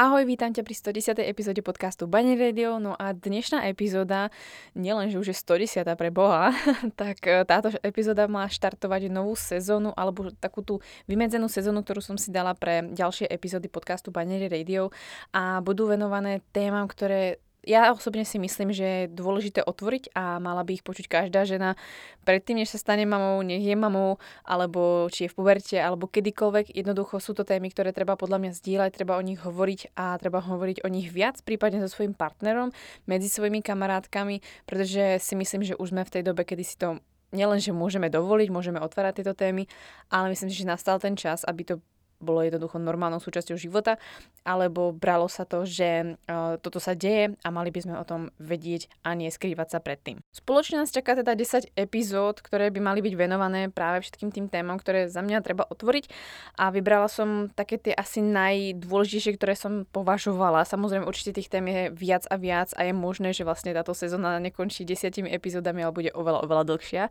Ahoj, vítam ťa pri 110. epizóde podcastu Bunny Radio. No a dnešná epizóda, nielen, že už je 110. pre Boha, tak e, táto epizóda má štartovať novú sezónu, alebo takú tú vymedzenú sezónu, ktorú som si dala pre ďalšie epizódy podcastu Bunny Radio a budú venované témam, ktoré ja osobne si myslím, že je dôležité otvoriť a mala by ich počuť každá žena predtým, než sa stane mamou, nech je mamou, alebo či je v puberte, alebo kedykoľvek. Jednoducho sú to témy, ktoré treba podľa mňa zdieľať, treba o nich hovoriť a treba hovoriť o nich viac, prípadne so svojím partnerom, medzi svojimi kamarátkami, pretože si myslím, že už sme v tej dobe, kedy si to nielen, že môžeme dovoliť, môžeme otvárať tieto témy, ale myslím si, že nastal ten čas, aby to bolo jednoducho normálnou súčasťou života, alebo bralo sa to, že uh, toto sa deje a mali by sme o tom vedieť a nie skrývať sa predtým. Spoločne nás čaká teda 10 epizód, ktoré by mali byť venované práve všetkým tým témam, ktoré za mňa treba otvoriť a vybrala som také tie asi najdôležitejšie, ktoré som považovala. Samozrejme určite tých tém je viac a viac a je možné, že vlastne táto sezóna nekončí 10 epizódami, ale bude oveľa, oveľa dlhšia.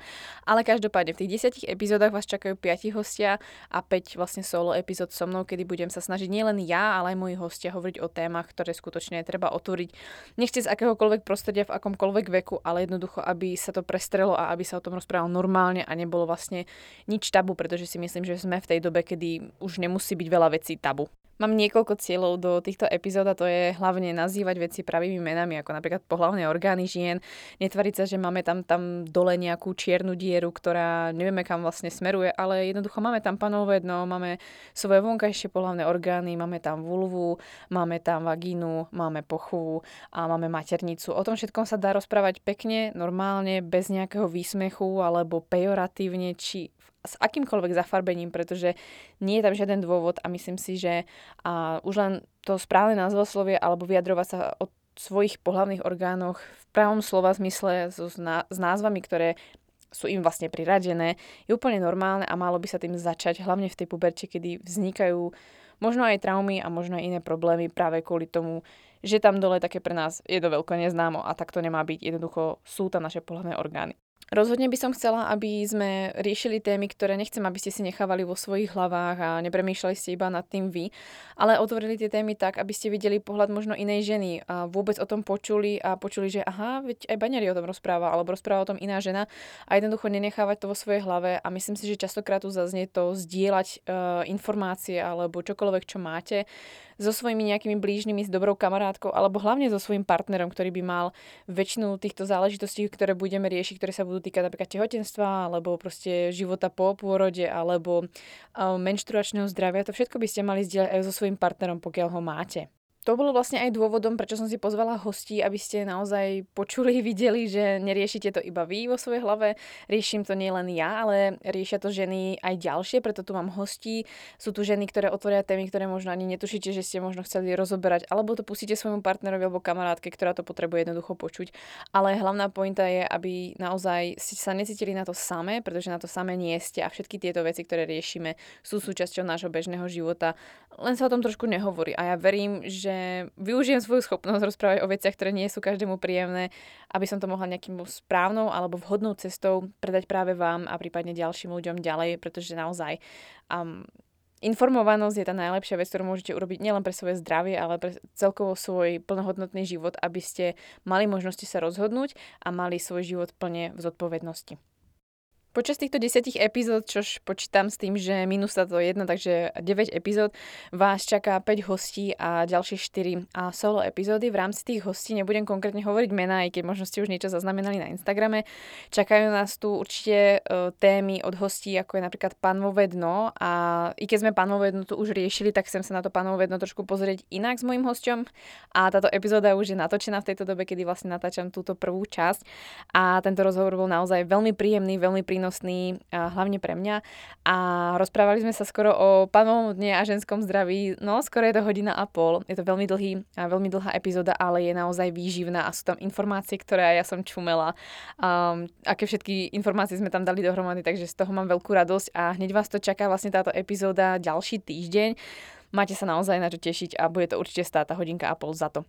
Ale každopádne v tých 10 epizódach vás čakajú 5 hostia a 5 vlastne solo epizód epizód so mnou, kedy budem sa snažiť nielen ja, ale aj moji hostia hovoriť o témach, ktoré skutočne treba otvoriť. Nechce z akéhokoľvek prostredia v akomkoľvek veku, ale jednoducho, aby sa to prestrelo a aby sa o tom rozprávalo normálne a nebolo vlastne nič tabu, pretože si myslím, že sme v tej dobe, kedy už nemusí byť veľa vecí tabu. Mám niekoľko cieľov do týchto epizód a to je hlavne nazývať veci pravými menami, ako napríklad pohlavné orgány žien. Netvariť sa, že máme tam, tam dole nejakú čiernu dieru, ktorá nevieme kam vlastne smeruje, ale jednoducho máme tam panové dno, máme svoje vonkajšie pohlavné orgány, máme tam vulvu, máme tam vagínu, máme pochovu a máme maternicu. O tom všetkom sa dá rozprávať pekne, normálne, bez nejakého výsmechu alebo pejoratívne, či s akýmkoľvek zafarbením, pretože nie je tam žiaden dôvod a myslím si, že a už len to správne názvoslovie alebo vyjadrovať sa o svojich pohlavných orgánoch v pravom slova zmysle so, s, názvami, ktoré sú im vlastne priradené, je úplne normálne a malo by sa tým začať, hlavne v tej puberte, kedy vznikajú možno aj traumy a možno aj iné problémy práve kvôli tomu, že tam dole také pre nás je to veľko neznámo a tak to nemá byť. Jednoducho sú tam naše pohľadné orgány. Rozhodne by som chcela, aby sme riešili témy, ktoré nechcem, aby ste si nechávali vo svojich hlavách a nepremýšľali ste iba nad tým vy, ale otvorili tie témy tak, aby ste videli pohľad možno inej ženy a vôbec o tom počuli a počuli, že aha, veď aj Baňari o tom rozpráva, alebo rozpráva o tom iná žena a jednoducho nenechávať to vo svojej hlave. A myslím si, že častokrát tu zaznie to zdieľať uh, informácie alebo čokoľvek, čo máte so svojimi nejakými blížnymi, s dobrou kamarátkou alebo hlavne so svojím partnerom, ktorý by mal väčšinu týchto záležitostí, ktoré budeme riešiť, ktoré sa budú týkať napríklad tehotenstva alebo proste života po pôrode alebo um, menštruačného zdravia. To všetko by ste mali zdieľať aj so svojím partnerom, pokiaľ ho máte to bolo vlastne aj dôvodom, prečo som si pozvala hostí, aby ste naozaj počuli, videli, že neriešite to iba vy vo svojej hlave, riešim to nielen ja, ale riešia to ženy aj ďalšie, preto tu mám hostí. Sú tu ženy, ktoré otvoria témy, ktoré možno ani netušíte, že ste možno chceli rozoberať, alebo to pustíte svojmu partnerovi alebo kamarátke, ktorá to potrebuje jednoducho počuť. Ale hlavná pointa je, aby naozaj si sa necítili na to samé, pretože na to samé nie ste a všetky tieto veci, ktoré riešime, sú súčasťou nášho bežného života. Len sa o tom trošku nehovorí a ja verím, že využijem svoju schopnosť rozprávať o veciach, ktoré nie sú každému príjemné, aby som to mohla nejakým správnou alebo vhodnou cestou predať práve vám a prípadne ďalším ľuďom ďalej, pretože naozaj um, informovanosť je tá najlepšia vec, ktorú môžete urobiť nielen pre svoje zdravie, ale pre celkovo svoj plnohodnotný život, aby ste mali možnosti sa rozhodnúť a mali svoj život plne v zodpovednosti. Počas týchto 10 epizód, čož počítam s tým, že minus sa to jedna, takže 9 epizód, vás čaká 5 hostí a ďalšie 4 a solo epizódy. V rámci tých hostí nebudem konkrétne hovoriť mená, aj keď možno ste už niečo zaznamenali na Instagrame. Čakajú nás tu určite uh, témy od hostí, ako je napríklad panvové dno a i keď sme panvové dno tu už riešili, tak chcem sa na to panvové dno trošku pozrieť inak s mojim hosťom a táto epizóda už je natočená v tejto dobe, kedy vlastne natáčam túto prvú časť a tento rozhovor bol naozaj veľmi príjemný, veľmi príjemný prínosný, hlavne pre mňa. A rozprávali sme sa skoro o panovom dne a ženskom zdraví. No, skoro je to hodina a pol. Je to veľmi dlhý veľmi dlhá epizóda, ale je naozaj výživná a sú tam informácie, ktoré ja som čumela. Um, aké všetky informácie sme tam dali dohromady, takže z toho mám veľkú radosť a hneď vás to čaká vlastne táto epizóda ďalší týždeň. Máte sa naozaj na čo tešiť a bude to určite stáť tá hodinka a pol za to.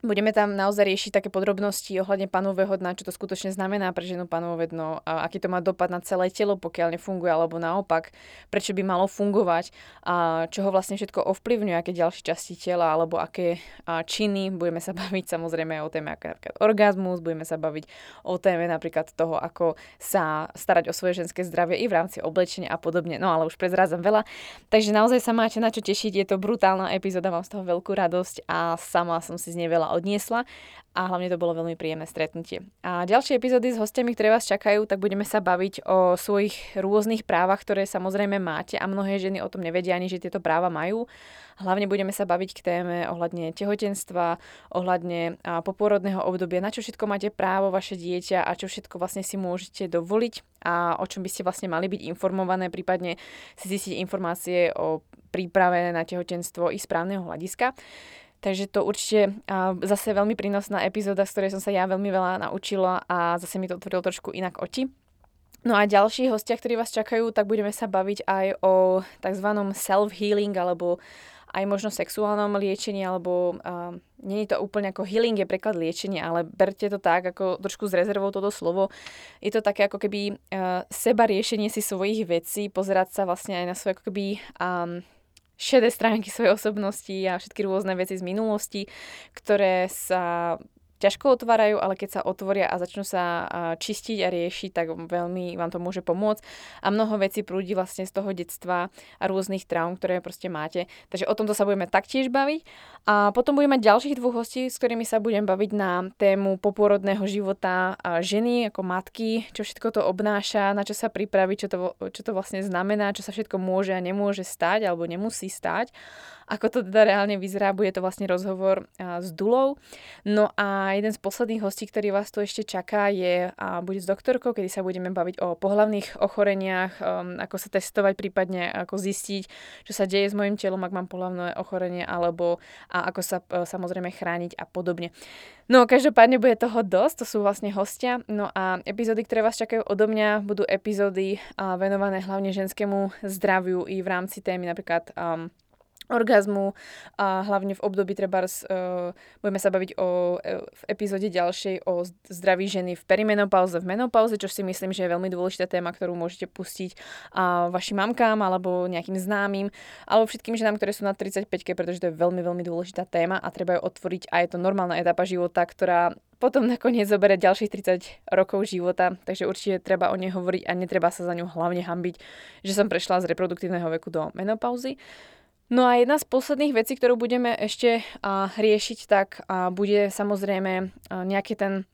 Budeme tam naozaj riešiť také podrobnosti ohľadne panového dna, čo to skutočne znamená pre ženu panové dno, a aký to má dopad na celé telo, pokiaľ nefunguje, alebo naopak, prečo by malo fungovať, a čo ho vlastne všetko ovplyvňuje, aké ďalšie časti tela, alebo aké činy. Budeme sa baviť samozrejme o téme ako napríklad orgazmus, budeme sa baviť o téme napríklad toho, ako sa starať o svoje ženské zdravie i v rámci oblečenia a podobne. No ale už prezrádzam veľa. Takže naozaj sa máte na čo tešiť, je to brutálna epizóda, mám z toho veľkú radosť a sama som si z nej veľa odniesla a hlavne to bolo veľmi príjemné stretnutie. A ďalšie epizódy s hostiami, ktoré vás čakajú, tak budeme sa baviť o svojich rôznych právach, ktoré samozrejme máte a mnohé ženy o tom nevedia ani, že tieto práva majú. Hlavne budeme sa baviť k téme ohľadne tehotenstva, ohľadne poporodného obdobia, na čo všetko máte právo vaše dieťa a čo všetko vlastne si môžete dovoliť a o čom by ste vlastne mali byť informované, prípadne si zistiť informácie o príprave na tehotenstvo i správneho hľadiska. Takže to určite zase veľmi prínosná epizóda, z ktorej som sa ja veľmi veľa naučila a zase mi to otvorilo trošku inak oči. No a ďalší hostia, ktorí vás čakajú, tak budeme sa baviť aj o tzv. self-healing alebo aj možno sexuálnom liečení, alebo uh, nie je to úplne ako healing, je preklad liečenia, ale berte to tak, ako trošku s rezervou toto slovo. Je to také ako keby uh, seba riešenie si svojich vecí, pozerať sa vlastne aj na svoje ako keby um, šedé stránky svojej osobnosti a všetky rôzne veci z minulosti, ktoré sa ťažko otvárajú, ale keď sa otvoria a začnú sa čistiť a riešiť, tak veľmi vám to môže pomôcť. A mnoho vecí prúdi vlastne z toho detstva a rôznych traum, ktoré proste máte. Takže o tomto sa budeme taktiež baviť. A potom budeme mať ďalších dvoch hostí, s ktorými sa budem baviť na tému poporodného života ženy ako matky, čo všetko to obnáša, na čo sa pripraviť, čo to, čo to vlastne znamená, čo sa všetko môže a nemôže stať alebo nemusí stať ako to teda reálne vyzerá. Bude to vlastne rozhovor s Dulou. No a jeden z posledných hostí, ktorý vás tu ešte čaká, je a bude s doktorkou, kedy sa budeme baviť o pohlavných ochoreniach, um, ako sa testovať, prípadne ako zistiť, čo sa deje s mojim telom, ak mám pohlavné ochorenie, alebo a ako sa e, samozrejme chrániť a podobne. No, každopádne bude toho dosť, to sú vlastne hostia. No a epizódy, ktoré vás čakajú odo mňa, budú epizódy venované hlavne ženskému zdraviu i v rámci témy napríklad um, orgazmu a hlavne v období treba uh, budeme sa baviť o, uh, v epizóde ďalšej o zdraví ženy v perimenopauze, v menopauze, čo si myslím, že je veľmi dôležitá téma, ktorú môžete pustiť uh, vašim mamkám alebo nejakým známym, alebo všetkým ženám, ktoré sú na 35 pretože to je veľmi, veľmi dôležitá téma a treba ju otvoriť a je to normálna etapa života, ktorá potom nakoniec zoberie ďalších 30 rokov života, takže určite treba o nej hovoriť a netreba sa za ňu hlavne hambiť, že som prešla z reproduktívneho veku do menopauzy. No a jedna z posledných vecí, ktorú budeme ešte riešiť, tak bude samozrejme nejaký ten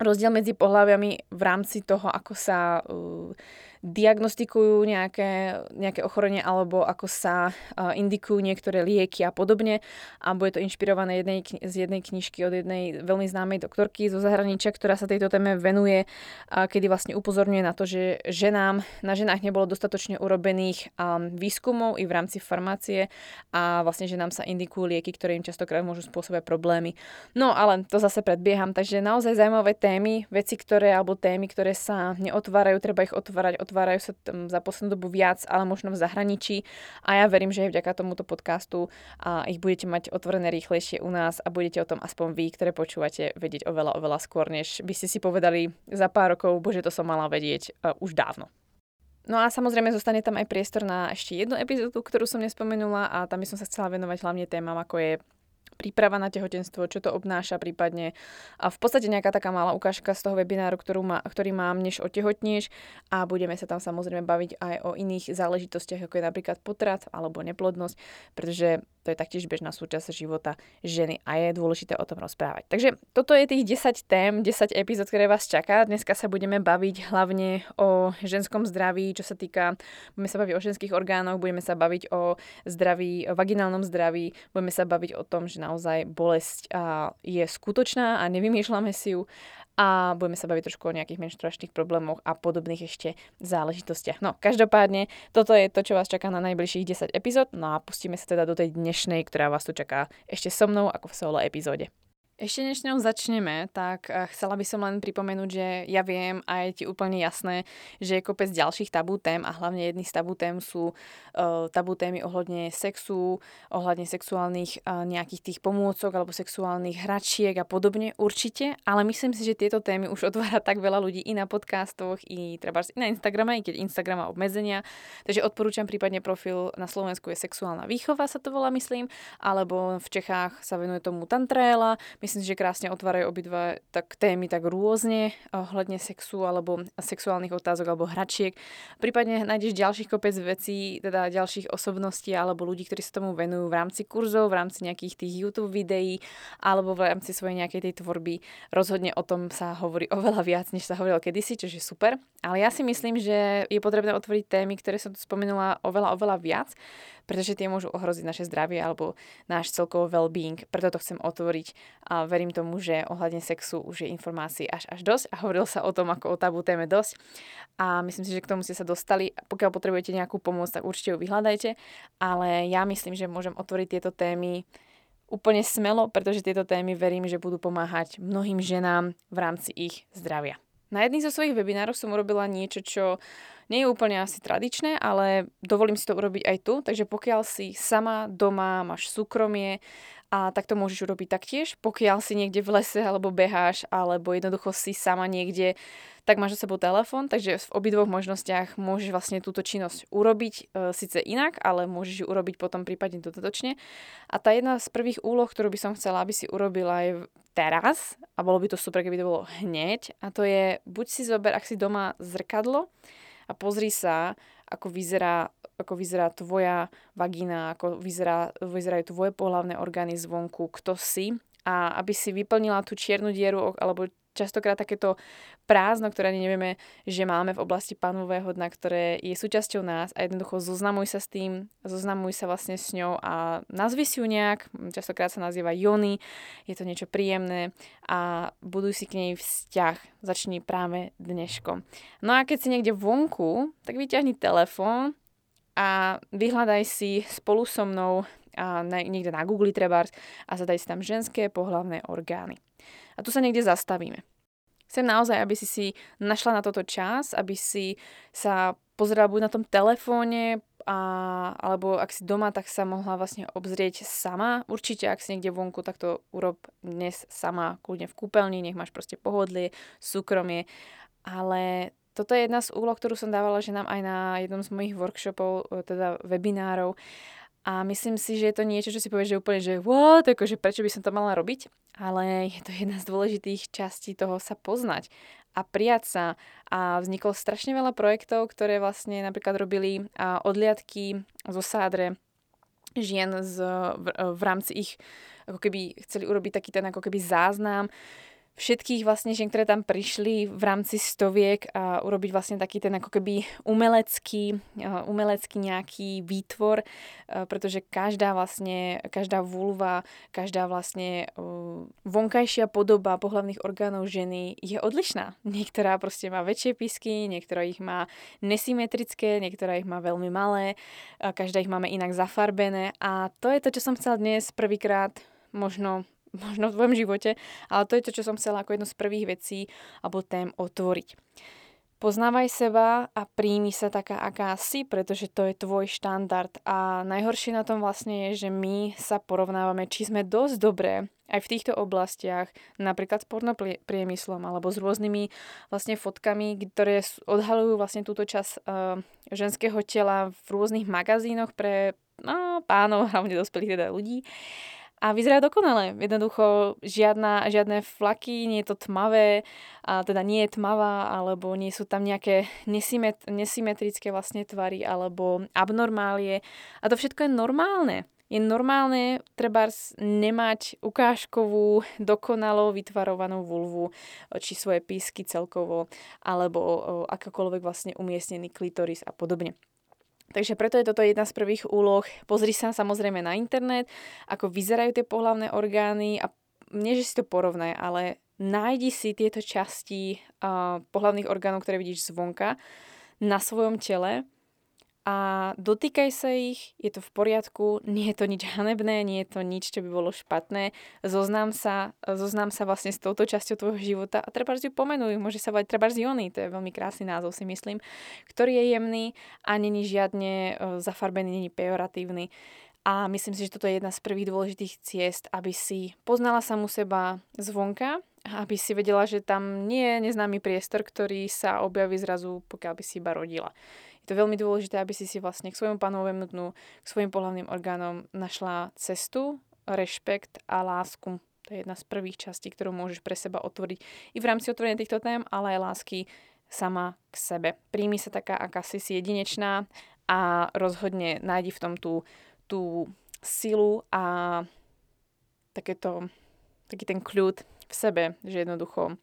rozdiel medzi pohľaviami v rámci toho, ako sa uh, diagnostikujú nejaké, nejaké ochorenie alebo ako sa uh, indikujú niektoré lieky a podobne. A bude to inšpirované jednej, z jednej knižky od jednej veľmi známej doktorky zo zahraničia, ktorá sa tejto téme venuje, kedy vlastne upozorňuje na to, že ženám, na ženách nebolo dostatočne urobených um, výskumov i v rámci farmácie a vlastne ženám sa indikujú lieky, ktoré im častokrát môžu spôsobiť problémy. No ale to zase predbieham, takže naozaj zaujímavé témy, veci, ktoré alebo témy, ktoré sa neotvárajú, treba ich otvárať, otvárajú sa tam za poslednú dobu viac, ale možno v zahraničí. A ja verím, že aj vďaka tomuto podcastu a ich budete mať otvorené rýchlejšie u nás a budete o tom aspoň vy, ktoré počúvate, vedieť oveľa, oveľa skôr, než by ste si povedali za pár rokov, bože, to som mala vedieť uh, už dávno. No a samozrejme zostane tam aj priestor na ešte jednu epizódu, ktorú som nespomenula a tam by som sa chcela venovať hlavne témam, ako je príprava na tehotenstvo, čo to obnáša prípadne. A v podstate nejaká taká malá ukážka z toho webináru, ktorú má, ktorý mám, než otehotníš a budeme sa tam samozrejme baviť aj o iných záležitostiach, ako je napríklad potrat alebo neplodnosť, pretože to je taktiež bežná súčasť života ženy a je dôležité o tom rozprávať. Takže toto je tých 10 tém, 10 epizód, ktoré vás čaká. Dneska sa budeme baviť hlavne o ženskom zdraví, čo sa týka, budeme sa baviť o ženských orgánoch, budeme sa baviť o zdraví, o vaginálnom zdraví, budeme sa baviť o tom, že naozaj bolesť je skutočná a nevymýšľame si ju a budeme sa baviť trošku o nejakých menštruačných problémoch a podobných ešte záležitostiach. No, každopádne, toto je to, čo vás čaká na najbližších 10 epizód, no a pustíme sa teda do tej dnešnej, ktorá vás tu čaká ešte so mnou ako v solo epizóde. Ešte než ňou začneme, tak eh, chcela by som len pripomenúť, že ja viem a je ti úplne jasné, že je kopec ďalších tabú tém a hlavne jedný z tabú tém sú uh, tabú témy ohľadne sexu, ohľadne sexuálnych uh, nejakých tých pomôcok alebo sexuálnych hračiek a podobne určite, ale myslím si, že tieto témy už otvára tak veľa ľudí i na podcastoch, i treba i na Instagrame, i keď Instagram má obmedzenia, takže odporúčam prípadne profil na Slovensku je sexuálna výchova sa to volá, myslím, alebo v Čechách sa venuje tomu tantréla, Myslím si, že krásne otvárajú obidva tak témy tak rôzne ohľadne sexu alebo sexuálnych otázok alebo hračiek. Prípadne nájdeš ďalších kopec vecí, teda ďalších osobností alebo ľudí, ktorí sa tomu venujú v rámci kurzov, v rámci nejakých tých YouTube videí alebo v rámci svojej nejakej tej tvorby. Rozhodne o tom sa hovorí oveľa viac, než sa hovorilo kedysi, čo je super. Ale ja si myslím, že je potrebné otvoriť témy, ktoré som tu spomenula oveľa, oveľa viac, pretože tie môžu ohroziť naše zdravie alebo náš celkovo well-being. Preto to chcem otvoriť a verím tomu, že ohľadne sexu už je informácií až až dosť a hovoril sa o tom ako o tabu téme dosť a myslím si, že k tomu ste sa dostali. Pokiaľ potrebujete nejakú pomoc, tak určite ju vyhľadajte, ale ja myslím, že môžem otvoriť tieto témy úplne smelo, pretože tieto témy verím, že budú pomáhať mnohým ženám v rámci ich zdravia. Na jedných zo svojich webinárov som urobila niečo, čo nie je úplne asi tradičné, ale dovolím si to urobiť aj tu, takže pokiaľ si sama doma, máš súkromie, a tak to môžeš urobiť taktiež, pokiaľ si niekde v lese alebo beháš, alebo jednoducho si sama niekde, tak máš za sebou telefón, takže v obidvoch možnostiach môžeš vlastne túto činnosť urobiť e, síce inak, ale môžeš ju urobiť potom prípadne dodatočne. A tá jedna z prvých úloh, ktorú by som chcela, aby si urobila je teraz, a bolo by to super, keby to bolo hneď, a to je, buď si zober, ak si doma zrkadlo, a pozri sa, ako vyzerá, ako vyzerá tvoja vagina, ako vyzerá, vyzerajú tvoje pohlavné orgány zvonku, kto si. A aby si vyplnila tú čiernu dieru alebo častokrát takéto prázdno, ktoré ani nevieme, že máme v oblasti panového dna, ktoré je súčasťou nás a jednoducho zoznamuj sa s tým, zoznamuj sa vlastne s ňou a nazvi si ju nejak, častokrát sa nazýva Jony, je to niečo príjemné a buduj si k nej vzťah, začni práve dneškom. No a keď si niekde vonku, tak vyťahni telefón a vyhľadaj si spolu so mnou a niekde na Google trebárs a zadaj si tam ženské pohlavné orgány. A tu sa niekde zastavíme. Chcem naozaj, aby si si našla na toto čas, aby si sa pozerala buď na tom telefóne, a, alebo ak si doma, tak sa mohla vlastne obzrieť sama. Určite, ak si niekde vonku, tak to urob dnes sama, kľudne v kúpeľni, nech máš proste pohodlie, súkromie. Ale toto je jedna z úloh, ktorú som dávala ženám aj na jednom z mojich workshopov, teda webinárov. A myslím si, že je to niečo, čo si povieš, že úplne, že what, akože prečo by som to mala robiť, ale je to jedna z dôležitých častí toho sa poznať a prijať sa. A vzniklo strašne veľa projektov, ktoré vlastne napríklad robili odliadky zo sádre žien z, v, v rámci ich, ako keby chceli urobiť taký ten ako keby záznam, všetkých vlastne žien, ktoré tam prišli v rámci stoviek a urobiť vlastne taký ten ako keby umelecký, umelecký nejaký výtvor, pretože každá vlastne, každá vulva, každá vlastne vonkajšia podoba pohľavných orgánov ženy je odlišná. Niektorá proste má väčšie pisky, niektorá ich má nesymetrické, niektorá ich má veľmi malé, každá ich máme inak zafarbené a to je to, čo som chcela dnes prvýkrát možno možno v tvojom živote, ale to je to, čo som chcela ako jednu z prvých vecí alebo tém otvoriť. Poznávaj seba a príjmi sa taká, aká si, pretože to je tvoj štandard. A najhoršie na tom vlastne je, že my sa porovnávame, či sme dosť dobré aj v týchto oblastiach, napríklad s pornopriemyslom alebo s rôznymi vlastne fotkami, ktoré odhalujú vlastne túto časť uh, ženského tela v rôznych magazínoch pre no, pánov, hlavne dospelých teda ľudí. A vyzerá dokonale. Jednoducho žiadna, žiadne flaky, nie je to tmavé, a teda nie je tmavá, alebo nie sú tam nejaké nesymet, nesymetrické vlastne tvary alebo abnormálie. A to všetko je normálne. Je normálne treba nemať ukážkovú, dokonalo vytvarovanú vulvu, či svoje písky celkovo, alebo akokoľvek vlastne umiestnený klitoris a podobne. Takže preto je toto jedna z prvých úloh. Pozri sa samozrejme na internet, ako vyzerajú tie pohlavné orgány a nie, že si to porovnaj, ale nájdi si tieto časti uh, pohlavných orgánov, ktoré vidíš zvonka na svojom tele a dotýkaj sa ich, je to v poriadku, nie je to nič hanebné, nie je to nič, čo by bolo špatné. Zoznám sa, zoznám sa vlastne s touto časťou tvojho života a treba ju pomenuj, môže sa volať treba Jony, to je veľmi krásny názov si myslím, ktorý je jemný a není žiadne e, zafarbený, není pejoratívny. A myslím si, že toto je jedna z prvých dôležitých ciest, aby si poznala samu seba zvonka, aby si vedela, že tam nie je neznámy priestor, ktorý sa objaví zrazu, pokiaľ by si iba rodila. Je to veľmi dôležité, aby si si vlastne k svojmu panovému dnu, k svojim pohľavným orgánom našla cestu, rešpekt a lásku. To je jedna z prvých častí, ktorú môžeš pre seba otvoriť i v rámci otvorenia týchto tém, ale aj lásky sama k sebe. Príjmi sa taká, aká si si jedinečná a rozhodne nájdi v tom tú, tú silu a takéto, taký ten kľud v sebe, že jednoducho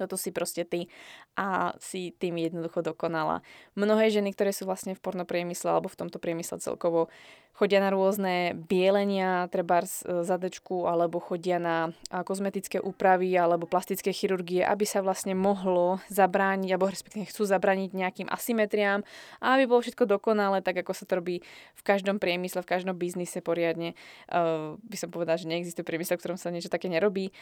toto si proste ty a si tým jednoducho dokonala. Mnohé ženy, ktoré sú vlastne v pornopriemysle alebo v tomto priemysle celkovo, chodia na rôzne bielenia, treba e, zadečku, alebo chodia na kozmetické úpravy alebo plastické chirurgie, aby sa vlastne mohlo zabrániť, alebo respektíve chcú zabrániť nejakým asymetriám a aby bolo všetko dokonalé, tak ako sa to robí v každom priemysle, v každom biznise poriadne. Uh, by som povedala, že neexistuje priemysel, v ktorom sa niečo také nerobí.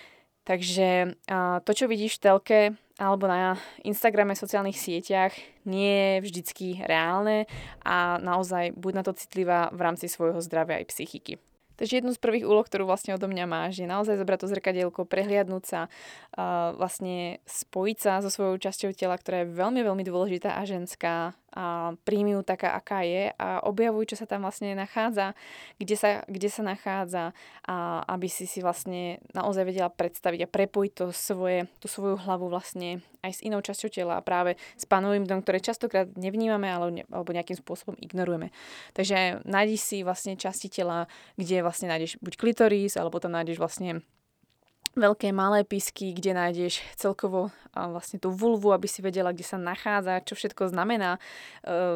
Takže uh, to, čo vidíš v telke, alebo na Instagrame, sociálnych sieťach nie je vždycky reálne a naozaj buď na to citlivá v rámci svojho zdravia aj psychiky. Takže jednu z prvých úloh, ktorú vlastne odo mňa máš, je naozaj zobrať to zrkadielko, prehliadnúť sa, vlastne spojiť sa so svojou časťou tela, ktorá je veľmi, veľmi dôležitá a ženská príjmi ju taká, aká je a objavuj, čo sa tam vlastne nachádza, kde sa, kde sa nachádza a aby si si vlastne naozaj vedela predstaviť a prepojiť to svoje, tú svoju hlavu vlastne aj s inou časťou tela a práve s panovým dom, ktoré častokrát nevnímame ale, alebo nejakým spôsobom ignorujeme. Takže nájdi si vlastne časti tela, kde vlastne nájdeš buď klitoris, alebo tam nájdeš vlastne veľké malé písky, kde nájdeš celkovo vlastne tú vulvu, aby si vedela, kde sa nachádza, čo všetko znamená e,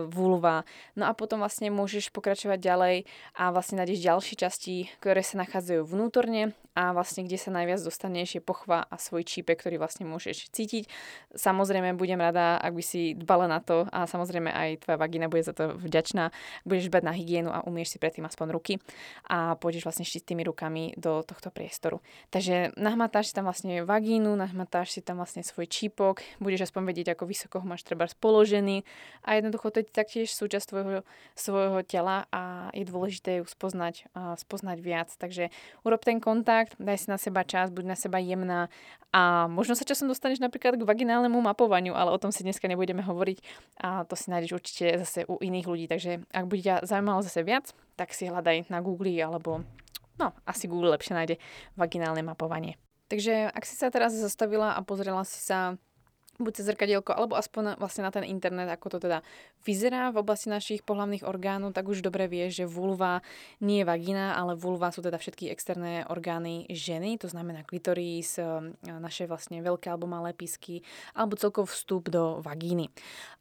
vulva. No a potom vlastne môžeš pokračovať ďalej a vlastne nájdeš ďalšie časti, ktoré sa nachádzajú vnútorne a vlastne kde sa najviac dostaneš je pochva a svoj čípek, ktorý vlastne môžeš cítiť. Samozrejme budem rada, ak by si dbala na to a samozrejme aj tvoja vagina bude za to vďačná. Budeš dbať na hygienu a umieš si predtým aspoň ruky a pôjdeš vlastne čistými rukami do tohto priestoru. Takže nahmatáš si tam vlastne vagínu, nahmatáš si tam vlastne svoj čípok, budeš aspoň vedieť, ako vysoko ho máš treba položený a jednoducho to je taktiež súčasť tvojho, svojho tela a je dôležité ju spoznať, uh, spoznať viac. Takže urob ten kontakt, daj si na seba čas, buď na seba jemná a možno sa časom dostaneš napríklad k vaginálnemu mapovaniu, ale o tom si dneska nebudeme hovoriť a to si nájdeš určite zase u iných ľudí. Takže ak bude ťa zaujímalo zase viac, tak si hľadaj na Google alebo no, asi Google lepšie nájde vaginálne mapovanie. Takže ak si sa teraz zastavila a pozrela si sa buď cez zrkadielko, alebo aspoň vlastne na ten internet, ako to teda vyzerá v oblasti našich pohlavných orgánov, tak už dobre vieš, že vulva nie je vagina, ale vulva sú teda všetky externé orgány ženy, to znamená klitoris, e, naše vlastne veľké alebo malé písky, alebo celkov vstup do vagíny.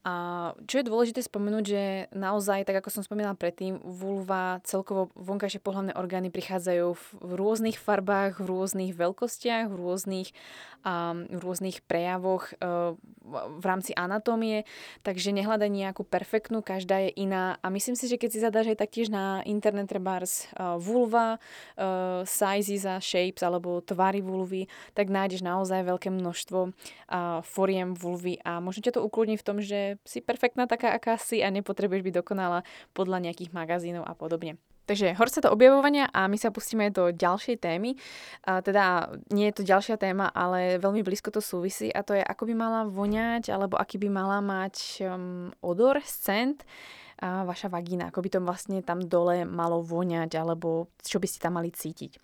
A čo je dôležité spomenúť, že naozaj, tak ako som spomínala predtým, vulva, celkovo vonkajšie pohľavné orgány prichádzajú v rôznych farbách, v rôznych veľkostiach, v rôznych, um, v rôznych prejavoch uh, v rámci anatómie, takže nehľadaj nejakú perfektnú, každá je iná a myslím si, že keď si zadáš aj taktiež na internet trebárs uh, vulva, uh, sizes a shapes alebo tvary vulvy, tak nájdeš naozaj veľké množstvo uh, foriem vulvy a možno ťa to ukludní v tom, že si perfektná taká, aká si a nepotrebuješ byť dokonalá podľa nejakých magazínov a podobne. Takže horce to objavovania a my sa pustíme do ďalšej témy. A teda nie je to ďalšia téma, ale veľmi blízko to súvisí a to je, ako by mala voňať alebo aký by mala mať um, odor, scent a vaša vagína, ako by to vlastne tam dole malo voňať, alebo čo by ste tam mali cítiť.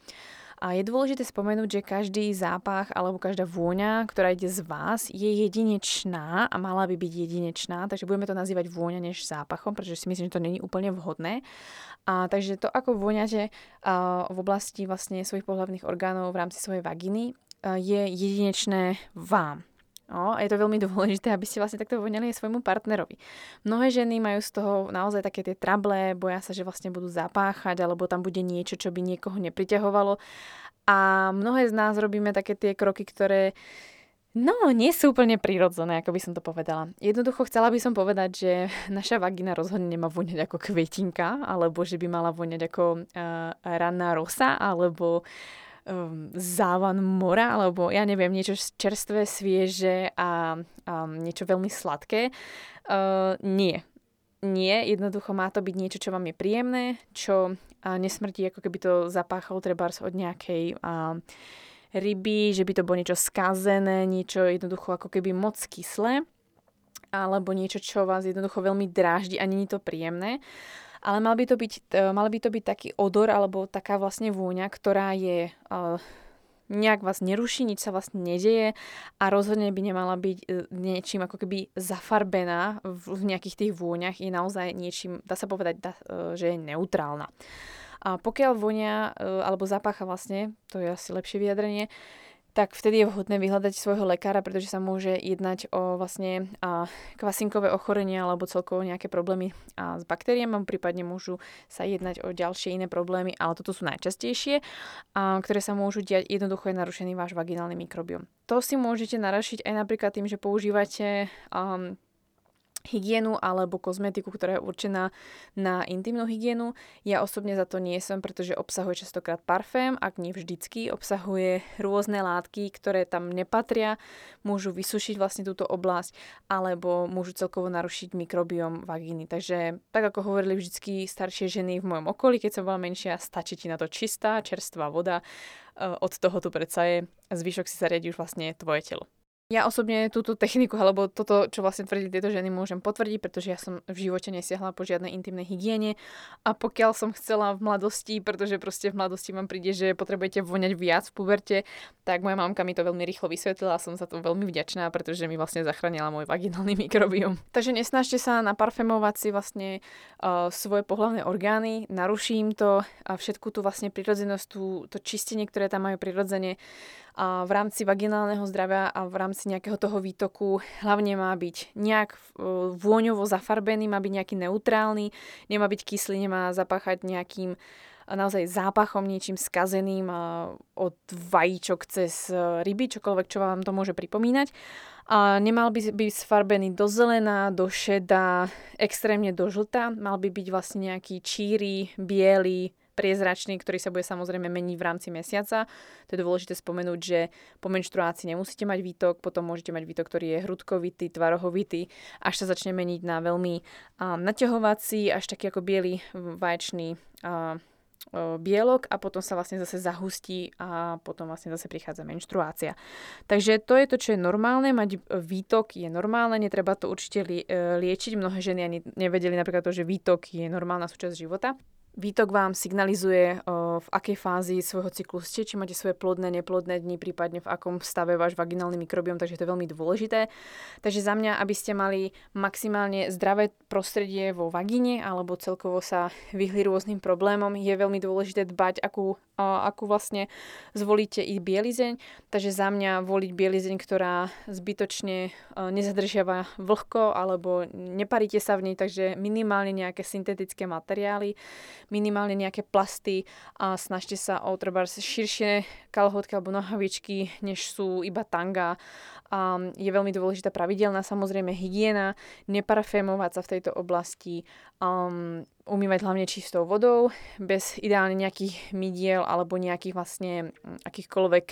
A je dôležité spomenúť, že každý zápach alebo každá vôňa, ktorá ide z vás, je jedinečná a mala by byť jedinečná, takže budeme to nazývať vôňa než zápachom, pretože si myslím, že to není úplne vhodné. A, takže to, ako vôňate v oblasti vlastne svojich pohľavných orgánov v rámci svojej vaginy, je jedinečné vám. No, a je to veľmi dôležité, aby ste vlastne takto voňali aj svojmu partnerovi. Mnohé ženy majú z toho naozaj také tie trable, boja sa, že vlastne budú zapáchať, alebo tam bude niečo, čo by niekoho nepriťahovalo. A mnohé z nás robíme také tie kroky, ktoré No, nie sú úplne prirodzené, ako by som to povedala. Jednoducho chcela by som povedať, že naša vagina rozhodne nemá voňať ako kvetinka, alebo že by mala voňať ako uh, ranná rosa, alebo um, závan mora, alebo ja neviem, niečo čerstvé, svieže a um, niečo veľmi sladké. Uh, nie. Nie, jednoducho má to byť niečo, čo vám je príjemné, čo uh, nesmrtí, ako keby to zapáchalo treba od nejakej uh, ryby, že by to bolo niečo skazené, niečo jednoducho ako keby moc kyslé alebo niečo, čo vás jednoducho veľmi dráždi a není to príjemné ale mal by to byť, e, mal by to byť taký odor alebo taká vlastne vôňa, ktorá je uh, nejak vás neruší, nič sa vlastne nedeje a rozhodne by nemala byť uh, niečím ako keby zafarbená v, nejakých tých vôňach, je naozaj niečím, dá sa povedať, uh, že je neutrálna. A pokiaľ vonia alebo zapácha vlastne, to je asi lepšie vyjadrenie, tak vtedy je vhodné vyhľadať svojho lekára, pretože sa môže jednať o vlastne a, kvasinkové ochorenia alebo celkovo nejaké problémy a, s baktériami, prípadne môžu sa jednať o ďalšie iné problémy, ale toto sú najčastejšie, a, ktoré sa môžu diať, jednoducho je narušený váš vaginálny mikrobiom. To si môžete narašiť aj napríklad tým, že používate um, hygienu alebo kozmetiku, ktorá je určená na intimnú hygienu. Ja osobne za to nie som, pretože obsahuje častokrát parfém, ak nie vždycky, obsahuje rôzne látky, ktoré tam nepatria, môžu vysušiť vlastne túto oblasť alebo môžu celkovo narušiť mikrobiom vagíny. Takže tak ako hovorili vždycky staršie ženy v mojom okolí, keď som bola menšia, stačí ti na to čistá, čerstvá voda, e, od toho tu predsa je, zvyšok si sa riadi už vlastne tvoje telo. Ja osobne túto techniku, alebo toto, čo vlastne tvrdí tieto ženy, môžem potvrdiť, pretože ja som v živote nesiahla po žiadnej intimnej hygiene a pokiaľ som chcela v mladosti, pretože proste v mladosti vám príde, že potrebujete voňať viac v puberte, tak moja mamka mi to veľmi rýchlo vysvetlila a som za to veľmi vďačná, pretože mi vlastne zachránila môj vaginálny mikrobiom. Takže nesnažte sa naparfemovať si vlastne uh, svoje pohľavné orgány, naruším to a všetku tú vlastne prirodzenosť, tú, to čistenie, ktoré tam majú prirodzene a v rámci vaginálneho zdravia a v rámci nejakého toho výtoku hlavne má byť nejak e, vôňovo zafarbený, má byť nejaký neutrálny, nemá byť kyslý, nemá zapáchať nejakým naozaj zápachom, niečím skazeným od vajíčok cez e, ryby, čokoľvek, čo vám to môže pripomínať. A nemal by byť sfarbený do zelená, do šeda, extrémne do žlta. Mal by byť vlastne nejaký číry, biely, priezračný, ktorý sa bude samozrejme meniť v rámci mesiaca. To je dôležité spomenúť, že po menštruácii nemusíte mať výtok, potom môžete mať výtok, ktorý je hrudkovitý, tvarohovitý, až sa začne meniť na veľmi um, naťahovací, až taký ako biely vaječný uh, bielok a potom sa vlastne zase zahustí a potom vlastne zase prichádza menštruácia. Takže to je to, čo je normálne, mať výtok je normálne, netreba to určite e, liečiť. Mnohé ženy ani nevedeli napríklad to, že výtok je normálna súčasť života. Výtok vám signalizuje, v akej fázi svojho cyklu ste, či máte svoje plodné, neplodné dni, prípadne v akom stave váš vaginálny mikrobiom, takže to je veľmi dôležité. Takže za mňa, aby ste mali maximálne zdravé prostredie vo vagíne alebo celkovo sa vyhli rôznym problémom, je veľmi dôležité dbať, akú, akú vlastne zvolíte i bielizeň. Takže za mňa voliť bielizeň, ktorá zbytočne nezadržiava vlhko alebo neparíte sa v nej, takže minimálne nejaké syntetické materiály minimálne nejaké plasty a snažte sa o treba širšie kalhotky alebo nohavičky, než sú iba tanga. A je veľmi dôležitá pravidelná samozrejme hygiena, neparfémovať sa v tejto oblasti. Um, umývať hlavne čistou vodou, bez ideálne nejakých mydiel alebo nejakých vlastne akýchkoľvek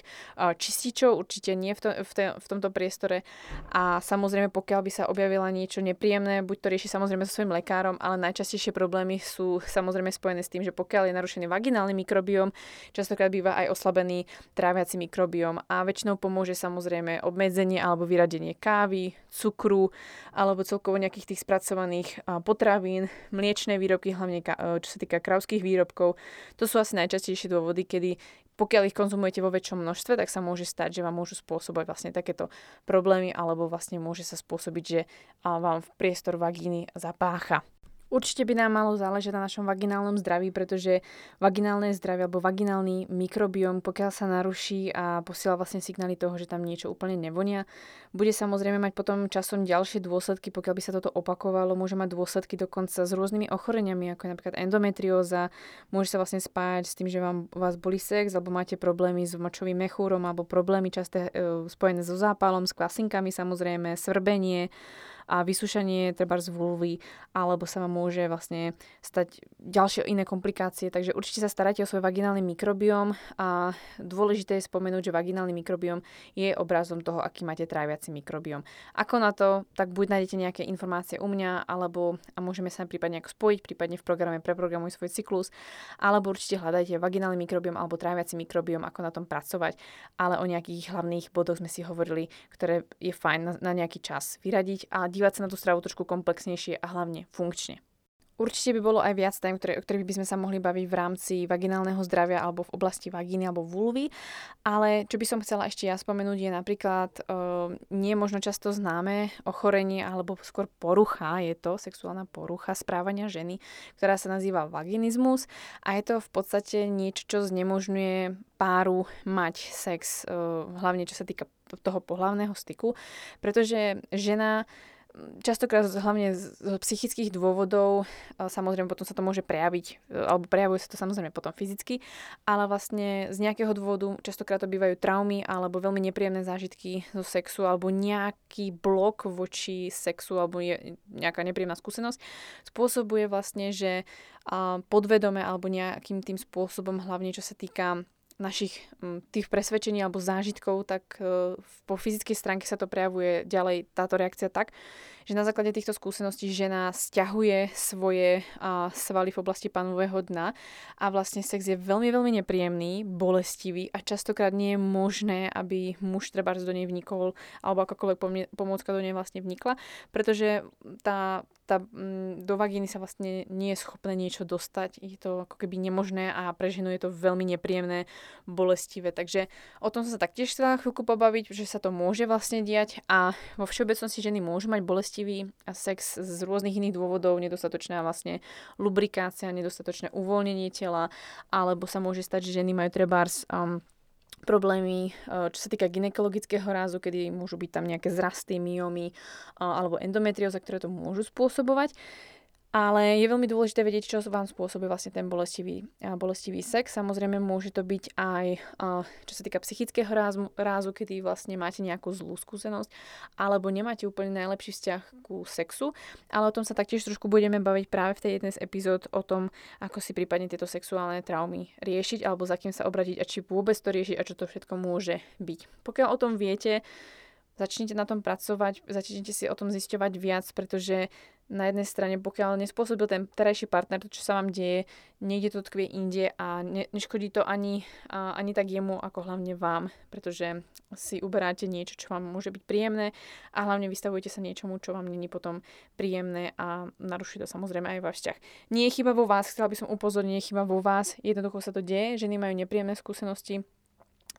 čističov, určite nie v, to, v, te, v tomto priestore. A samozrejme, pokiaľ by sa objavila niečo nepríjemné, buď to rieši samozrejme so svojím lekárom, ale najčastejšie problémy sú samozrejme spojené s tým, že pokiaľ je narušený vaginálny mikrobióm, častokrát býva aj oslabený tráviaci mikrobióm a väčšinou pomôže samozrejme obmedzenie alebo vyradenie kávy, cukru alebo celkovo nejakých tých spracovaných potravín, mliečne výrobky, hlavne čo sa týka kravských výrobkov. To sú asi najčastejšie dôvody, kedy pokiaľ ich konzumujete vo väčšom množstve, tak sa môže stať, že vám môžu spôsobovať vlastne takéto problémy alebo vlastne môže sa spôsobiť, že vám v priestor vagíny zapácha. Určite by nám malo záležať na našom vaginálnom zdraví, pretože vaginálne zdravie alebo vaginálny mikrobióm, pokiaľ sa naruší a posiela vlastne signály toho, že tam niečo úplne nevonia, bude samozrejme mať potom časom ďalšie dôsledky, pokiaľ by sa toto opakovalo, môže mať dôsledky dokonca s rôznymi ochoreniami, ako je napríklad endometrióza, môže sa vlastne spájať s tým, že vám vás boli sex, alebo máte problémy s močovým mechúrom, alebo problémy časté e, spojené so zápalom, s kvasinkami samozrejme, svrbenie, a vysušanie treba z vulvy, alebo sa vám môže vlastne stať ďalšie iné komplikácie. Takže určite sa starajte o svoj vaginálny mikrobióm a dôležité je spomenúť, že vaginálny mikrobióm je obrazom toho, aký máte tráviaci mikrobióm. Ako na to, tak buď nájdete nejaké informácie u mňa, alebo a môžeme sa prípadne ako spojiť, prípadne v programe Preprogramuj svoj cyklus, alebo určite hľadajte vaginálny mikrobióm alebo tráviaci mikrobióm, ako na tom pracovať, ale o nejakých hlavných bodoch sme si hovorili, ktoré je fajn na, na nejaký čas vyradiť a dívať sa na tú stravu trošku komplexnejšie a hlavne funkčne. Určite by bolo aj viac tém, ktoré, o ktorých by sme sa mohli baviť v rámci vaginálneho zdravia alebo v oblasti vagíny alebo vulvy, ale čo by som chcela ešte ja spomenúť je napríklad uh, nie možno často známe ochorenie alebo skôr porucha, je to sexuálna porucha správania ženy, ktorá sa nazýva vaginizmus a je to v podstate niečo, čo znemožňuje páru mať sex, uh, hlavne čo sa týka toho pohlavného styku, pretože žena častokrát hlavne z, z psychických dôvodov, samozrejme potom sa to môže prejaviť, e, alebo prejavuje sa to samozrejme potom fyzicky, ale vlastne z nejakého dôvodu častokrát to bývajú traumy alebo veľmi nepríjemné zážitky zo sexu alebo nejaký blok voči sexu alebo je nejaká nepríjemná skúsenosť spôsobuje vlastne, že podvedome alebo nejakým tým spôsobom, hlavne čo sa týka našich tých presvedčení alebo zážitkov, tak e, po fyzickej stránke sa to prejavuje ďalej táto reakcia tak, že na základe týchto skúseností žena stiahuje svoje svaly v oblasti panového dna a vlastne sex je veľmi, veľmi nepríjemný, bolestivý a častokrát nie je možné, aby muž treba do nej vnikol alebo akákoľvek pomôcka do nej vlastne vnikla, pretože tá, tá, do vagíny sa vlastne nie je schopné niečo dostať. Je to ako keby nemožné a pre ženu je to veľmi nepríjemné, bolestivé. Takže o tom som sa taktiež chcela chvíľku pobaviť, že sa to môže vlastne diať a vo všeobecnosti ženy môžu mať bolesti bolestivý sex z rôznych iných dôvodov, nedostatočná vlastne lubrikácia, nedostatočné uvoľnenie tela, alebo sa môže stať, že ženy majú trebárs um, problémy, uh, čo sa týka ginekologického rázu, kedy môžu byť tam nejaké zrasty, myomy uh, alebo endometrióza, ktoré to môžu spôsobovať. Ale je veľmi dôležité vedieť, čo vám spôsobuje vlastne ten bolestivý, bolestivý sex. Samozrejme môže to byť aj, čo sa týka psychického rázu, rázu, kedy vlastne máte nejakú zlú skúsenosť, alebo nemáte úplne najlepší vzťah ku sexu. Ale o tom sa taktiež trošku budeme baviť práve v tej jednej z epizód o tom, ako si prípadne tieto sexuálne traumy riešiť, alebo za kým sa obradiť a či vôbec to riešiť a čo to všetko môže byť. Pokiaľ o tom viete, začnite na tom pracovať, začnite si o tom zisťovať viac, pretože na jednej strane, pokiaľ nespôsobil ten terajší partner to, čo sa vám deje, niekde to tkvie inde a ne, neškodí to ani, a, ani tak jemu, ako hlavne vám, pretože si uberáte niečo, čo vám môže byť príjemné a hlavne vystavujete sa niečomu, čo vám není potom príjemné a naruší to samozrejme aj váš vzťah. Nie je chyba vo vás, chcela by som upozorniť, nie je chyba vo vás, jednoducho sa to deje, ženy majú nepríjemné skúsenosti,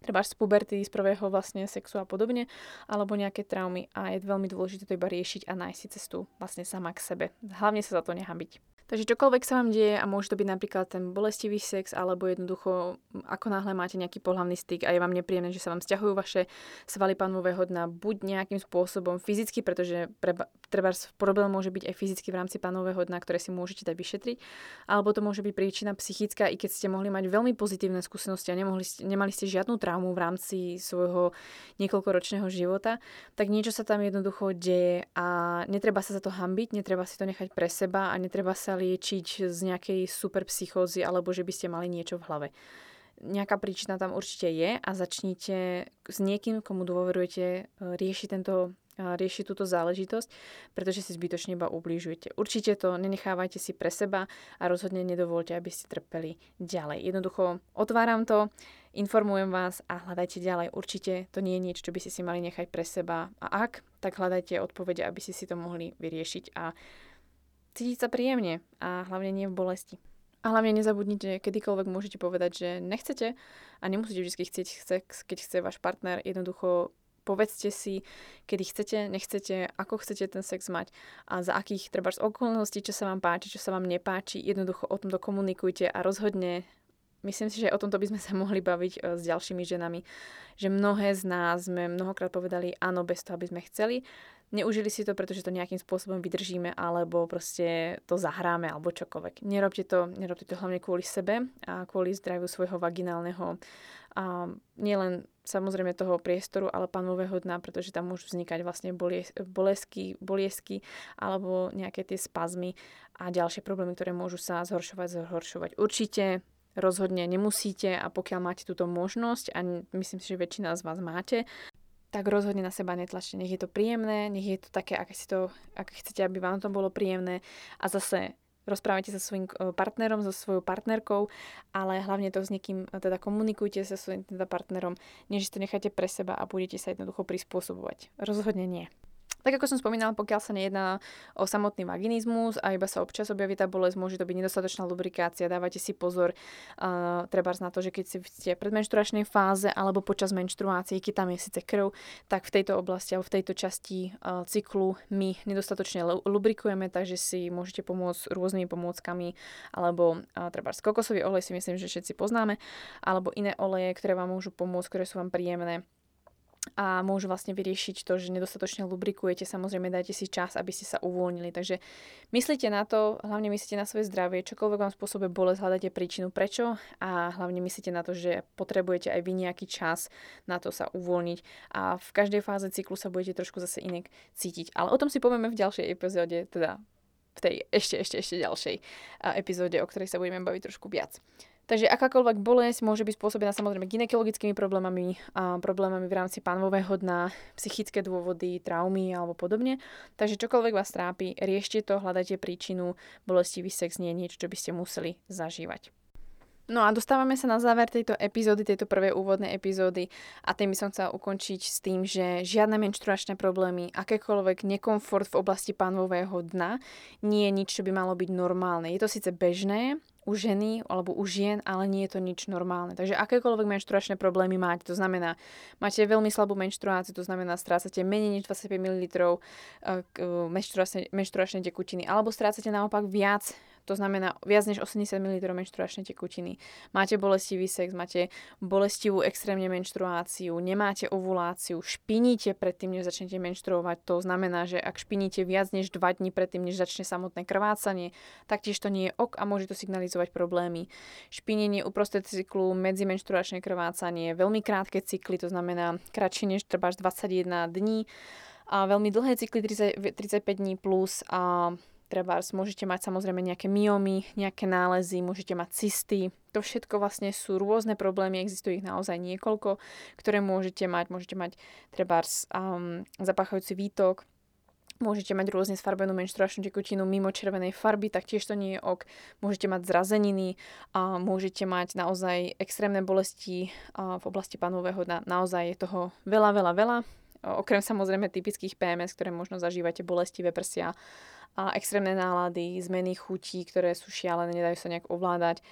treba z puberty, z prvého vlastne sexu a podobne, alebo nejaké traumy a je veľmi dôležité to iba riešiť a nájsť si cestu vlastne sama k sebe. Hlavne sa za to nehambiť. Takže čokoľvek sa vám deje a môže to byť napríklad ten bolestivý sex alebo jednoducho ako náhle máte nejaký pohľavný styk a je vám nepríjemné, že sa vám stiahujú vaše svaly panového dna buď nejakým spôsobom fyzicky, pretože treba problém môže byť aj fyzicky v rámci panového dna, ktoré si môžete dať vyšetriť, alebo to môže byť príčina psychická, i keď ste mohli mať veľmi pozitívne skúsenosti a nemohli, nemali ste žiadnu traumu v rámci svojho niekoľkoročného života, tak niečo sa tam jednoducho deje a netreba sa za to hambiť, netreba si to nechať pre seba a netreba sa liečiť z nejakej super psychózy alebo že by ste mali niečo v hlave. Nejaká príčina tam určite je a začnite s niekým, komu dôverujete, riešiť tento riešiť túto záležitosť, pretože si zbytočne iba ubližujete. Určite to nenechávajte si pre seba a rozhodne nedovolte, aby ste trpeli ďalej. Jednoducho otváram to, informujem vás a hľadajte ďalej. Určite to nie je niečo, čo by ste si mali nechať pre seba a ak, tak hľadajte odpovede, aby ste si to mohli vyriešiť a cítiť sa príjemne a hlavne nie v bolesti. A hlavne nezabudnite, kedykoľvek môžete povedať, že nechcete a nemusíte vždy chcieť, keď chce váš partner. Jednoducho povedzte si, kedy chcete, nechcete, ako chcete ten sex mať a za akých treba okolností, čo sa vám páči, čo sa vám nepáči. Jednoducho o tomto komunikujte a rozhodne Myslím si, že o tomto by sme sa mohli baviť e, s ďalšími ženami, že mnohé z nás sme mnohokrát povedali áno bez toho, aby sme chceli. Neužili si to, pretože to nejakým spôsobom vydržíme, alebo proste to zahráme, alebo čokoľvek. Nerobte to, nerobte to hlavne kvôli sebe a kvôli zdraviu svojho vaginálneho a nielen samozrejme toho priestoru, ale panového dna, pretože tam môžu vznikať vlastne bolie, bolesky, boliesky alebo nejaké tie spazmy a ďalšie problémy, ktoré môžu sa zhoršovať, zhoršovať. Určite rozhodne nemusíte a pokiaľ máte túto možnosť a myslím si, že väčšina z vás máte, tak rozhodne na seba netlačte. Nech je to príjemné, nech je to také, aké, si to, aké chcete, aby vám to bolo príjemné a zase rozprávajte sa svojim eh, partnerom, so svojou partnerkou, ale hlavne to s niekým, eh, teda komunikujte sa svojim teda partnerom, než to necháte pre seba a budete sa jednoducho prispôsobovať. Rozhodne nie. Tak ako som spomínala, pokiaľ sa nejedná o samotný vaginizmus a iba sa občas objaví tá bolesť, môže to byť nedostatočná lubrikácia. Dávajte si pozor uh, treba na to, že keď ste v predmenštruačnej fáze alebo počas menštruácie, keď tam je síce krv, tak v tejto oblasti alebo v tejto časti uh, cyklu my nedostatočne lubrikujeme, takže si môžete pomôcť rôznymi pomôckami alebo uh, treba kokosový olej si myslím, že všetci poznáme, alebo iné oleje, ktoré vám môžu pomôcť, ktoré sú vám príjemné a môžu vlastne vyriešiť to, že nedostatočne lubrikujete. Samozrejme, dajte si čas, aby ste sa uvoľnili. Takže myslíte na to, hlavne myslíte na svoje zdravie, čokoľvek vám spôsobuje bolesť, hľadajte príčinu prečo a hlavne myslíte na to, že potrebujete aj vy nejaký čas na to sa uvoľniť a v každej fáze cyklu sa budete trošku zase inak cítiť. Ale o tom si povieme v ďalšej epizóde, teda v tej ešte, ešte, ešte ďalšej epizóde, o ktorej sa budeme baviť trošku viac. Takže akákoľvek bolesť môže byť spôsobená samozrejme ginekologickými problémami a problémami v rámci pánového dna, psychické dôvody, traumy alebo podobne. Takže čokoľvek vás trápi, riešte to, hľadajte príčinu. Bolestivý sex nie je niečo, čo by ste museli zažívať. No a dostávame sa na záver tejto epizódy, tejto prvej úvodnej epizódy a tým by som chcela ukončiť s tým, že žiadne menštruačné problémy, akékoľvek nekomfort v oblasti pánového dna nie je nič, čo by malo byť normálne. Je to síce bežné, u ženy alebo u žien, ale nie je to nič normálne. Takže akékoľvek menštruačné problémy máte, to znamená, máte veľmi slabú menštruáciu, to znamená, strácate menej než 25 ml menštruačnej, menštruačnej tekutiny, alebo strácate naopak viac to znamená viac než 80 ml menštruačnej tekutiny. Máte bolestivý sex, máte bolestivú extrémne menštruáciu, nemáte ovuláciu, špiníte predtým, než začnete menštruovať. To znamená, že ak špiníte viac než 2 dní predtým, než začne samotné krvácanie, taktiež to nie je ok a môže to signalizovať problémy. Špinenie uprostred cyklu, medzimenštruačné krvácanie, veľmi krátke cykly, to znamená kratšie než treba 21 dní a veľmi dlhé cykly 30, 35 dní plus a treba môžete mať samozrejme nejaké myomy, nejaké nálezy, môžete mať cysty. To všetko vlastne sú rôzne problémy, existuje ich naozaj niekoľko, ktoré môžete mať. Môžete mať treba um, zapáchajúci výtok, Môžete mať rôzne sfarbenú menštruačnú tekutinu mimo červenej farby, tak tiež to nie je ok. Môžete mať zrazeniny a môžete mať naozaj extrémne bolesti v oblasti panového dna. Naozaj je toho veľa, veľa, veľa. Okrem samozrejme typických PMS, ktoré možno zažívate bolestivé prsia a extrémne nálady, zmeny chutí, ktoré sú šialené, nedajú sa nejak ovládať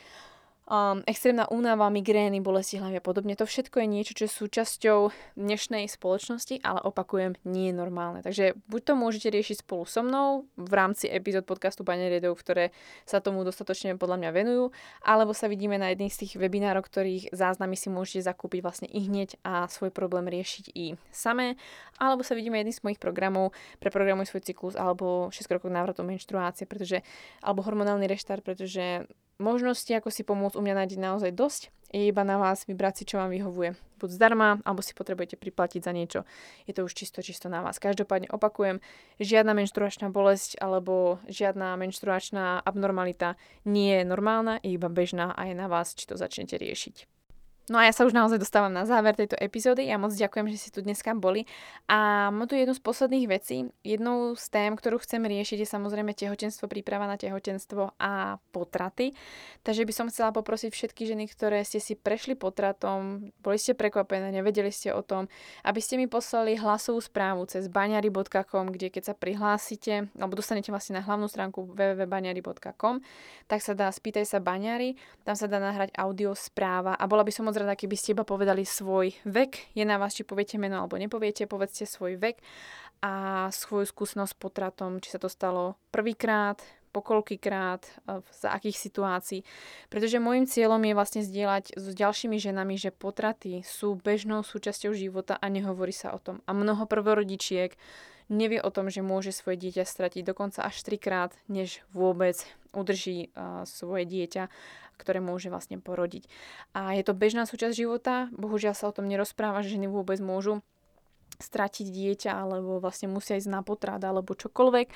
um, extrémna únava, migrény, bolesti hlavy a podobne. To všetko je niečo, čo je súčasťou dnešnej spoločnosti, ale opakujem, nie je normálne. Takže buď to môžete riešiť spolu so mnou v rámci epizód podcastu Pane Redov, ktoré sa tomu dostatočne podľa mňa venujú, alebo sa vidíme na jedných z tých webinárov, ktorých záznamy si môžete zakúpiť vlastne i hneď a svoj problém riešiť i samé, alebo sa vidíme jedným z mojich programov pre programuj svoj cyklus alebo 6 krokov návratu menštruácie, pretože, alebo hormonálny reštart, pretože možnosti, ako si pomôcť u mňa nájde naozaj dosť. Je iba na vás vybrať si, čo vám vyhovuje. Buď zdarma, alebo si potrebujete priplatiť za niečo. Je to už čisto, čisto na vás. Každopádne opakujem, žiadna menštruačná bolesť alebo žiadna menštruačná abnormalita nie je normálna, je iba bežná a je na vás, či to začnete riešiť. No a ja sa už naozaj dostávam na záver tejto epizódy. Ja moc ďakujem, že si tu dneska boli. A mám tu jednu z posledných vecí. Jednou z tém, ktorú chcem riešiť, je samozrejme tehotenstvo, príprava na tehotenstvo a potraty. Takže by som chcela poprosiť všetky ženy, ktoré ste si prešli potratom, boli ste prekvapené, nevedeli ste o tom, aby ste mi poslali hlasovú správu cez baňary.com, kde keď sa prihlásite, alebo dostanete vlastne na hlavnú stránku www.baňary.com, tak sa dá spýtaj sa baňary, tam sa dá nahrať audio správa a bola by som moc rada, keby ste iba povedali svoj vek. Je na vás, či poviete meno alebo nepoviete, povedzte svoj vek a svoju skúsenosť s potratom, či sa to stalo prvýkrát, pokoľkýkrát, e, za akých situácií. Pretože môjim cieľom je vlastne zdieľať s ďalšími ženami, že potraty sú bežnou súčasťou života a nehovorí sa o tom. A mnoho prvorodičiek nevie o tom, že môže svoje dieťa stratiť dokonca až trikrát, než vôbec udrží uh, svoje dieťa ktoré môže vlastne porodiť. A je to bežná súčasť života, bohužiaľ sa o tom nerozpráva, že ženy vôbec môžu stratiť dieťa alebo vlastne musia ísť na potrat alebo čokoľvek.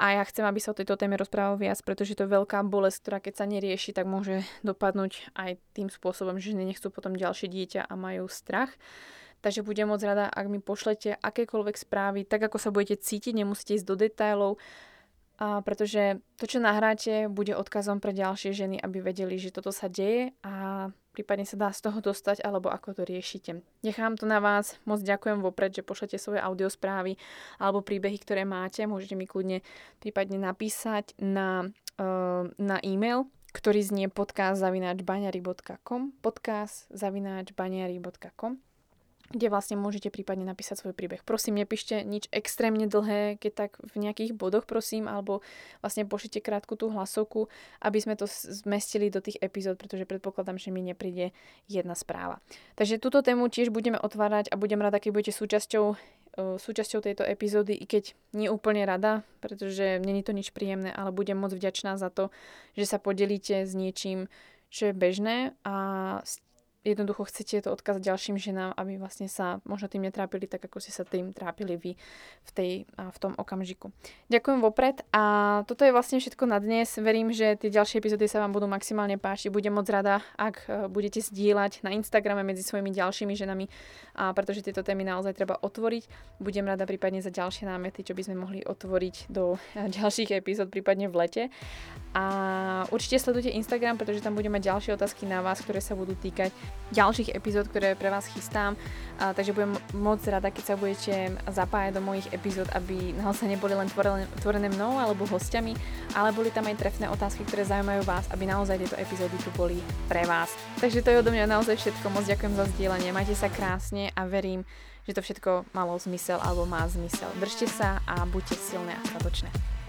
A ja chcem, aby sa o tejto téme rozprával viac, pretože to je veľká bolesť, ktorá keď sa nerieši, tak môže dopadnúť aj tým spôsobom, že ženy nechcú potom ďalšie dieťa a majú strach. Takže budem moc rada, ak mi pošlete akékoľvek správy, tak ako sa budete cítiť, nemusíte ísť do detailov, a pretože to, čo nahráte, bude odkazom pre ďalšie ženy, aby vedeli, že toto sa deje a prípadne sa dá z toho dostať, alebo ako to riešite. Nechám to na vás, moc ďakujem vopred, že pošlete svoje audiosprávy alebo príbehy, ktoré máte. Môžete mi kľudne prípadne napísať na, uh, na e-mail, ktorý znie podcast.baňari.com podcast kde vlastne môžete prípadne napísať svoj príbeh. Prosím, nepíšte nič extrémne dlhé, keď tak v nejakých bodoch, prosím, alebo vlastne pošlite krátku tú hlasovku, aby sme to zmestili do tých epizód, pretože predpokladám, že mi nepríde jedna správa. Takže túto tému tiež budeme otvárať a budem rada, keď budete súčasťou e, súčasťou tejto epizódy, i keď nie úplne rada, pretože není to nič príjemné, ale budem moc vďačná za to, že sa podelíte s niečím, čo je bežné a jednoducho chcete to odkázať ďalším ženám, aby vlastne sa možno tým netrápili tak, ako ste sa tým trápili vy v, tej, v tom okamžiku. Ďakujem vopred a toto je vlastne všetko na dnes. Verím, že tie ďalšie epizódy sa vám budú maximálne páčiť. Budem moc rada, ak e, budete zdieľať na Instagrame medzi svojimi ďalšími ženami, a pretože tieto témy naozaj treba otvoriť. Budem rada prípadne za ďalšie námety, čo by sme mohli otvoriť do e, ďalších epizód, prípadne v lete. A určite sledujte Instagram, pretože tam budeme mať ďalšie otázky na vás, ktoré sa budú týkať ďalších epizód, ktoré pre vás chystám. A, takže budem moc rada, keď sa budete zapájať do mojich epizód, aby naozaj neboli len tvorené, tvorené mnou alebo hostiami, ale boli tam aj trefné otázky, ktoré zaujímajú vás, aby naozaj tieto epizódy tu boli pre vás. Takže to je odo mňa naozaj všetko. Moc ďakujem za zdieľanie. Majte sa krásne a verím, že to všetko malo zmysel alebo má zmysel. Držte sa a buďte silné a statočné.